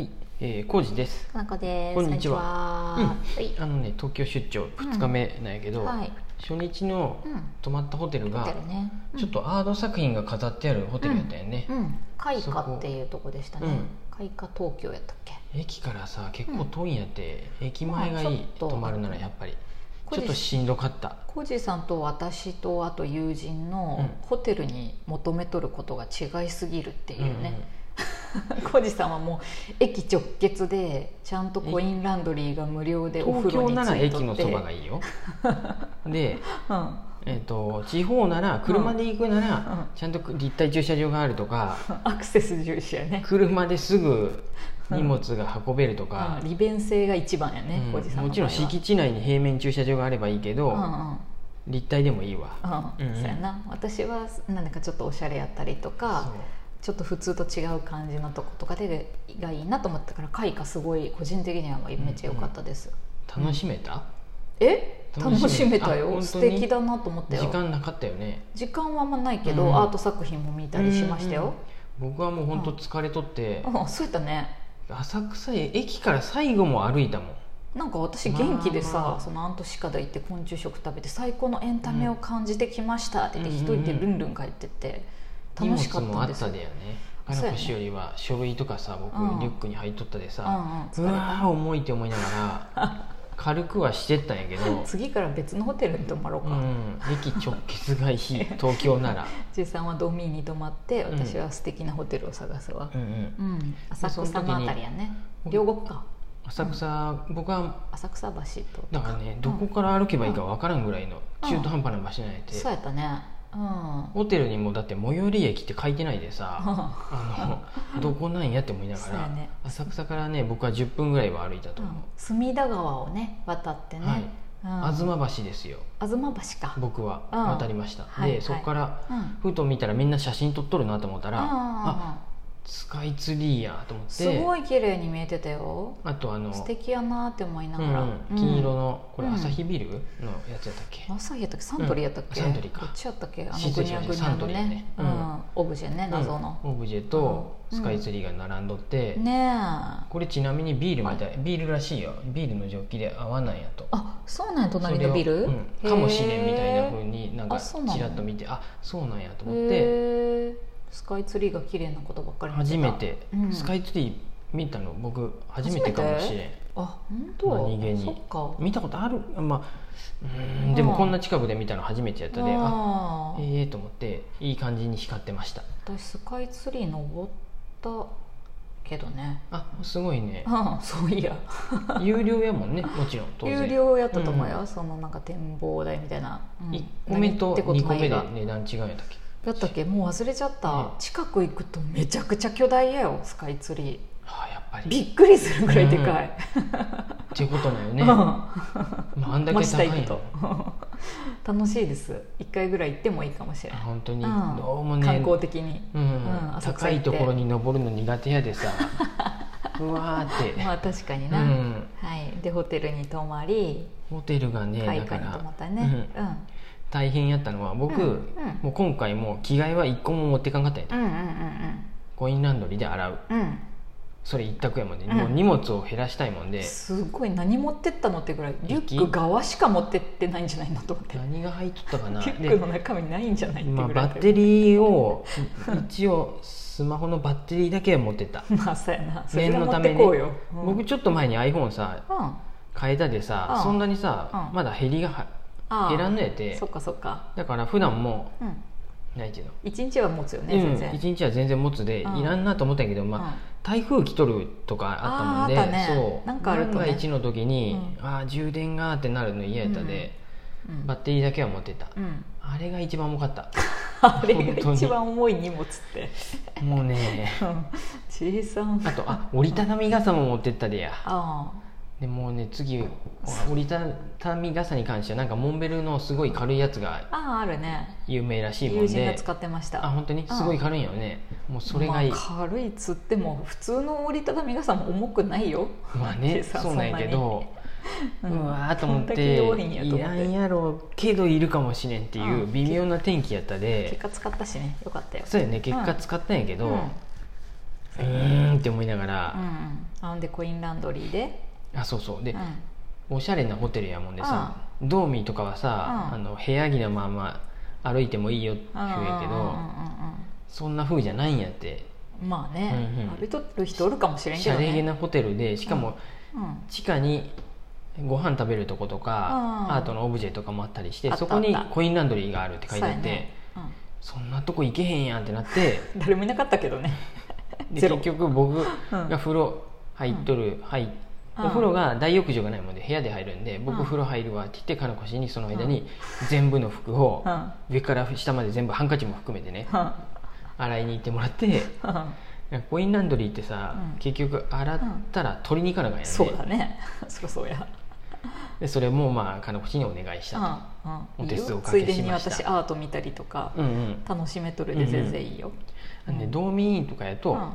はい、えー、コウジです。かなこです。こんにちはこん。あのね、東京出張2日目なんやけど、はい。初日のうん。泊まったホテルホがテルね。ちょっとアート作品が飾ってあるホテルやったよね。うん。うん。開花っていうとこでしたねうん。開花東京やったっけ？駅からさ結構遠いんやって、駅前がいい、泊まるならやっぱりちょっとしんどかった。コジさんと私とあと友人のうんホテルに求めとることが違いすぎるっていううんうんね。コジさんはもう駅直結でちゃんとコインランドリーが無料でお東京風呂につなら駅の。そばがいいよ。で、うん。えー、と地方なら車で行くなら、うん。ちゃんと立体駐車場があるとか アクセス重視やね。車ですぐ荷物が運べるとか。うん、利便性が一番やね、うん。コジさんのもちろん敷地内に平面駐車場があればいいけど、うんうん。立体でもいいわ、うん。うん。うんそうやな。私はなんだかちょっとおしゃれやったりとかちょっと普通と違う感じのとことかでがいいなと思ったから開花すごい個人的にはめっちゃ良かったです、楽しめた、え？楽楽しめたあよ素敵だなと思ったよ。時間なかったよね。時間はあんまないけど、うん。アート作品も見たりしましたよ、僕はもう本当疲れとって、うん。そうやったね。浅草へ駅から最後も歩いたもん。なんか私元気でさ、まあまあ。そのアントシカダ行って昆虫食食べて最高のエンタメを感じてきましたって言って一人でルンルン帰ってって荷物もあったです。よねそうやね金越よりは書類とかさ僕、うん。リュックに入っとったでさ、うんうん。疲うわー重いって思いながら 軽くはしてったんやけど、次から別のホテルに泊まろうか、うん、駅直結がいい。東京なら、じいさんはドミーに泊まってうん。私は素敵なホテルを探すわ。うんうん、うん、浅草のあたりやね。両国か。浅草、僕は浅草橋とだからねどこから歩けばいいかわからんぐらいの中途半端な場所なんやて、そうやったね。うんホテルにもだって最寄り駅って書いてないでさ あのどこなんやって思いながら、ね。浅草からね僕は10分ぐらいは歩いたと思う、隅田川をね渡ってね、はい。うん。東橋ですよ。東橋か。僕はうん。渡りました、はいはい。でそこからうん。ふと見たらみんな写真撮っとるなと思ったら、ああスカイツリーやと思って。すごい綺麗に見えてたよ。あとあの素敵やなって思いなうがら、んうん金色のこれうん。アサヒビルのやつやったっけ、朝日やったっけ？サントリーやったっけ、うんサントリーか。どっちやったっけ？あのグニャグニャのサントリーやね。ねうん。うん、オブジェね謎の、うんオブジェとうん。スカイツリーが並んどって、ねえ。これちなみにビールみたい、ビールらしいよ。ビールのジョッキで泡なんやと。あそうなんや隣のビル、かもしれんみたいなふうになんかちらっと見てあそうなんやと思ってスカイツリーが綺麗なことばっかり見てた。初めて。うん。スカイツリー見たの僕初めてかもしれん。あ本当？何気に。そっか。見たことある？まあうーんでもこんな近くで見たの初めてやったであええと思っていい感じに光ってました。私スカイツリー登ったけどね。あすごいね。ああそういや。有料やもんねもちろん当然。有料やったと思うよ、うん。そのなんか展望台みたいな、うん。1個目と何ってこと2個目が値段違うんやったっけ？やったっけ？もう忘れちゃった、ね近く行くとめちゃくちゃ巨大やよスカイツリー。ああやっぱり。びっくりするぐらいでかい、っていうことだよね、うん。まあ、あんだけ高いと 楽しいです。一回ぐらい行ってもいいかもしれない、本当に。うん。どうもね。観光的に、うん。高いところに登るの苦手やでさ。うわーって、まあ確かにな、うん、はい、でホテルに泊まり。ホテルがね開だか泊まったね、うん。うん大変やったのは僕、うんうん。もう今回もう着替えは一個も持ってかんかったんやうんうんコインランドリーで洗う。うん。うんうんそれ一択やもんね、うん。もう荷物を減らしたいもんで。すごい何持ってったのってぐらい。リュック側しか持ってってないんじゃないのと思って。何が入っとったかな。リュッでクの中身ないんじゃないってまあ、ぐらいバッテリーを一応スマホのバッテリーだけは持ってった。まあそうやな。念のために。僕ちょっと前に iPhone さうん。変えたでさ、うん。そんなにさ、うん。まだ減りがはああ。減らんのやて。そっかそっか。だから普段もうん。何ていうの？一日は持つよね、うん、全然。1日は全然持つで、うん。いらんなと思ったんやけど、まあうん。台風来とるとかあったもんでね。そう。なんかあるとね。万が一の時に、うああ充電がってなるの嫌やったで、うん。バッテリーだけは持ってた、うん。あれが一番重かった。あれが一番重い荷物って。もうね。ちいさ。んあとあ折りたたみ傘も持ってったでや。あでもうね次折りたたみ傘に関してはなんかモンベルのすごい軽いやつがああるね。有名らしいもんで。友人が使ってました。あ本当に？すごい軽いんよね。もうそれがいい、まあ、軽いっつっても普通の折りたたみ傘も重くないよ。まあね そうなんやけどそうんわーと思って弱いらんやろけどいるかもしれんっていううん。微妙な天気やった結で果使ったしね。よかったよ。そうやね結果使ったんやけど、うん。うーんって思いながうら、ん。あんでコインランドリーであそうそう。でうん、おしゃれなホテルやもんでさ、ドーミーとかはさ、うん。あの部屋着のまま歩いてもいいよって言うんやけど、うんうんうんそんな風じゃないんやって。うんまあね、うんうん。歩いとる人おるかもしれんけシャどねレげなホテルでしかもうん。地下にご飯食べるとことか、うん。アートのオブジェとかもあったりしてそこにコインランドリーがあるって書いてあってそんなとこ行けへんやんってなってうん 誰もいなかったけどね。結局僕うん。が風呂入っとる、入っうんお風呂が大浴場がないもんで部屋で入るんで僕うん。風呂入るわって言って金越にその間に全部の服をうん。上から下まで全部ハンカチも含めてねうん。洗いに行ってもらってコインランドリーってさ、うん。結局洗ったら取りに行かなあかんやんね。そうだね。そりゃそうや。でそれもまあ金越にお願いしたと、うん。うんお手数いいよおかけついでにしました私アート見たりとかうんうん。楽しめとるで全然いいよ、あのねドーミーとかやと、うん。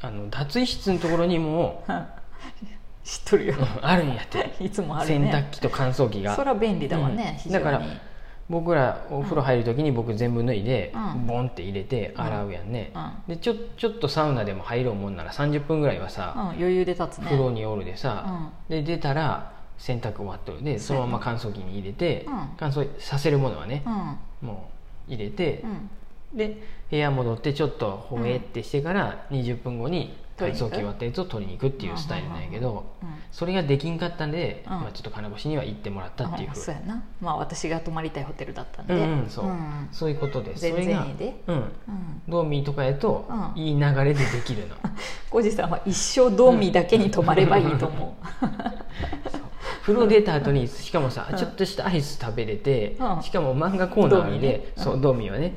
あの脱衣室のところにも知っとるよ。うんあるんやって。いつもある洗ね濯機と乾燥機が。そりゃ便利だわね、うん。だから僕らお風呂入る時に僕全部脱いで、うん。ボンって入れて洗うやんね、うん。でちょちょっとサウナでも入ろうもんなら30分ぐらいはうん、さ、余裕で立つね。風呂におるでさ、うん。で出たら洗濯終わっとる。でそのまま乾燥機に入れて、うん。乾燥させるものはねう、ん。もう入れてう、ん。で部屋戻ってちょっとほえってしてから20分後に乾取りに行く？燥機終わったやつを取りに行くっていうスタイルなんやけどうん。それができんかったんで、うん。まあ、ちょっと金越には行ってもらったっていうふう。あそうやな。まあ私が泊まりたいホテルだったんで、うんうんそう、ん。そういうことです。そ全然いいで、うん、うん、ドーミーとかやと、うん。いい流れでできるの。小路さんは一生ドーミーだけに泊まればいいと思う、風呂出た後にしかもさ、ちょっとしたアイス食べれて、うん。しかも漫画コーナーで、そうドーミーはね。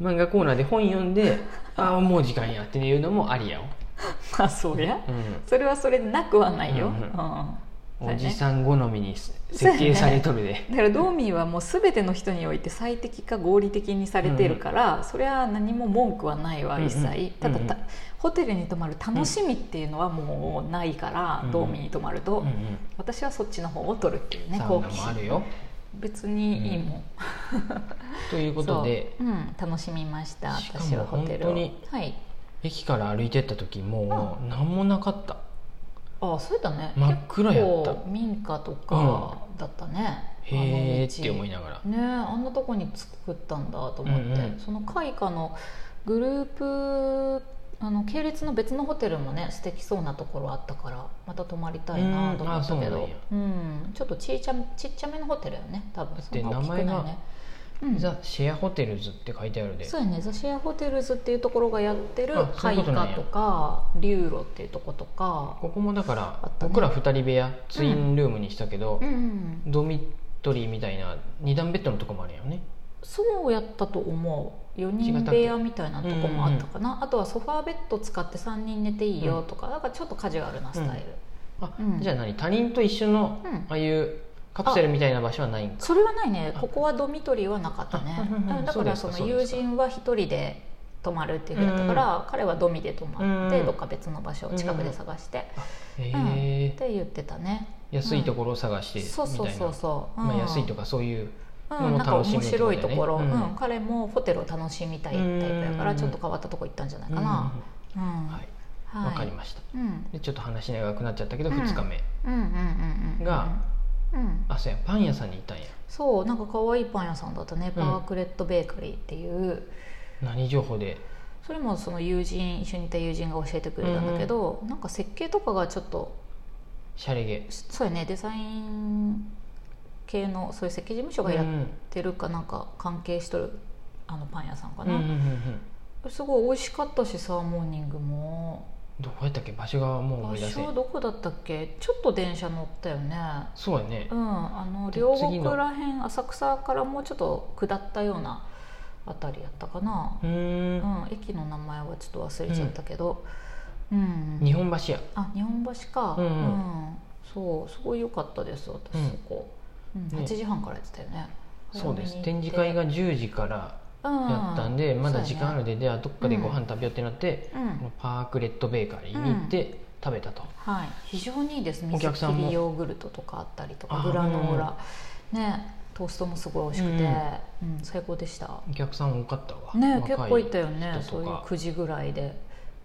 漫画コーナーで本読んでああもう時間やっていうのもありやわ、まあそうや、うん。それはそれでなくはないよ、ううん。ん。おじさん好みに設計されとるで、だからドーミーはもう全ての人において最適か合理的にされてるから、それは何も文句はないわ一切、ただたうんホテルに泊まる楽しみっていうのはもうないから、うん。ドーミーに泊まると、私はそっちの方を取るっていうねサウナもあるよ。別にいいもん、ということで。そう、うん、楽しみました。私はホテルを。はい駅から歩いてった時もう何もなかった。ああそうだね。真っ暗やった。結構民家とかだったね、へえって思いながら。ねあんなとこに作ったんだと思って、うんうん。その開花のグループあの系列の別のホテルもね素敵そうなところあったからまた泊まりたいなと思ったけど。うん。ちょっとちいちゃちっちゃめのホテルよね多分。そんな大きくないね。うんザ・シェアホテルズって書いてあるで。そうやね。ザ・シェアホテルズっていうところがやってる開花とかリューロっていうとことか。ここもだから僕ら2人部屋ツインルームにしたけど、ドミトリーみたいな2段ベッドのとこもあるよね。そうやったと思う。4人部屋みたいなとこもあったかな、あとはソファーベッド使って3人寝ていいよとか、だからちょっとカジュアルなスタイル、あ、うん。じゃあ何？他人と一緒の、うん。ああいうカプセルみたいな場所はないんかそれはないね。ここはドミトリーはなかったね。だからその友人は1人で泊まるっていうふうだったから、彼はドミで泊まって、うん。どっか別の場所を近くで探して、へうん。えって言ってたね。安いところを探してみたいな、そうそうそうそう、まあ、安いとかかそういううん、なんか面白いところ、ううん。ん彼もホテルを楽しみたいタイプやからうん。ちょっと変わったとこ行ったんじゃないかな、うん。はい。わ、はいかりました。うん。でちょっと話長くなっちゃったけど、うん。2日目うんうんうんうん。がうん。あそうやパン屋さんに行ったんや。そうなんか可愛いパン屋さんだったね。うん。パークレットベーカリーっていう、何情報で？それもその友人一緒にいた友人が教えてくれたんだけど、なんか設計とかがちょっとシャレゲそうやね。デザイン系のそういう設計事務所がやっうんてるかなんか関係しとるあのパン屋さんかな、うんうんうんうん。すごい美味しかったしさモーニングもどこやったっけ？場所がもう思場い出せ所はどこだったっけ？ちょっと電車乗ったよね。そうやね。うんあので両国らへん浅草からもうちょっと下ったようなあたりやったかな。うん。ん、駅の名前はちょっと忘れちゃったけど、うん。日本橋や。あ日本橋か、うんうん。そうすごい良かったです私、うんそこ、うん。ね。8時半からやってたよね。そうです。展示会が10時からやったんで、まだ時間あるでであどっかでご飯食べようってなって、パークレットベーカリーに行って食べたと、はい、非常にいいです。お水客さんも。ヨーグルトとかあったりとかあグラノーラ。ね。トーストもすごい美味しくて、うん。最高でした。お客さん多かったわ。ね結構いたよね。そういう9時ぐらいで。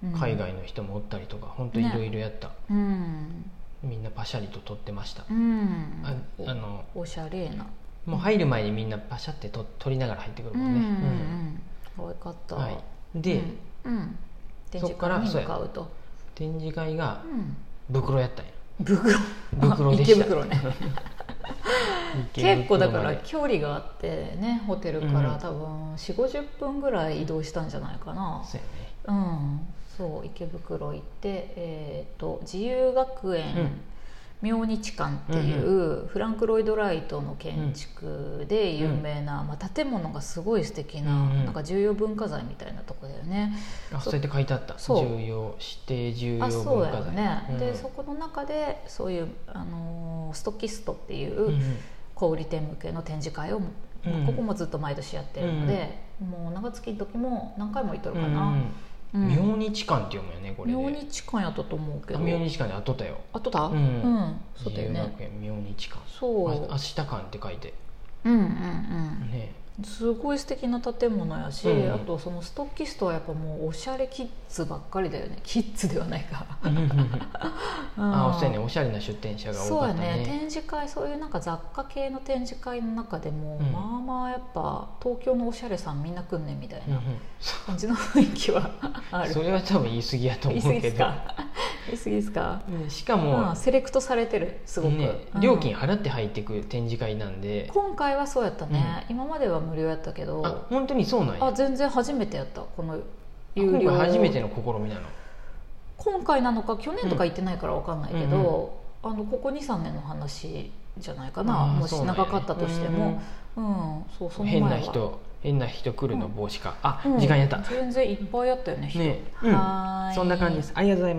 うん。海外の人もおったりとか本当いろいろやった、うん。みんなパシャリと撮ってました、うん。ああのおしゃれなもう入る前にみんなパシャってと撮りながら入ってくるもんね、うん。うん。うん可愛かった、はい、で、うん。うん、展示会に向かうと。展示会がうん。袋やったんや。袋。袋でした。池袋ね。池結構だから距離があってねホテルからうん。多分4 5 0分ぐらい移動したんじゃないかな。そうやね。うん。そう池袋行って、えー、と自由学園、うん明日館っていうフランク・ロイド・ライトの建築で有名な、まあ、建物がすごい素敵な,、なんか重要文化財みたいなとこだよね。あそうやって書いてあった。そう。重要指定重要あそう文化財。だよね、うん。でそこの中でそういう、あのーストキストっていう小売店向けの展示会を、うんここもずっと毎年やってるので、もう長月の時も何回も行っとるかな、うんうん明日館って読むよねこれで。明日館やったと思うけどあ明日館であっとったよあとだううんん、そうだよね明日館そうあ明日館って書いてうんうんうんねすごい素敵な建物やし、うんあとそのストッキストはやっぱもうおしゃれキッズばっか。りだよねキッズではないかあそうやね。おしゃれな出店者が多そうやかったね。ね。展示会そういうなんか雑貨系の展示会の中でも、うん。まあまあやっぱ東京のおしゃれさんみんな来んねんみたいな感じの雰囲気は ある。それは多分言い過ぎやと言思うけど。言い過ぎですか、うんしかうんも、セレクトされてるすごく、ね、うん。料金払って入ってく展示会なんで、今回はそうやったね、今までは無料やったけど。あ本当にそうなんや。あ全然初めてやった。この有今料。回初めての試みなの？今回なのか去年とか行ってないから分かんないけど、あのここ23年の話じゃないかな。もし長かったとしても。うんそうその前変はな人変な人来るの防止か、あ、うん時間やった。全然いっぱいあったよね人。ね、うん。はーい。そんな感じです。ありがとうございます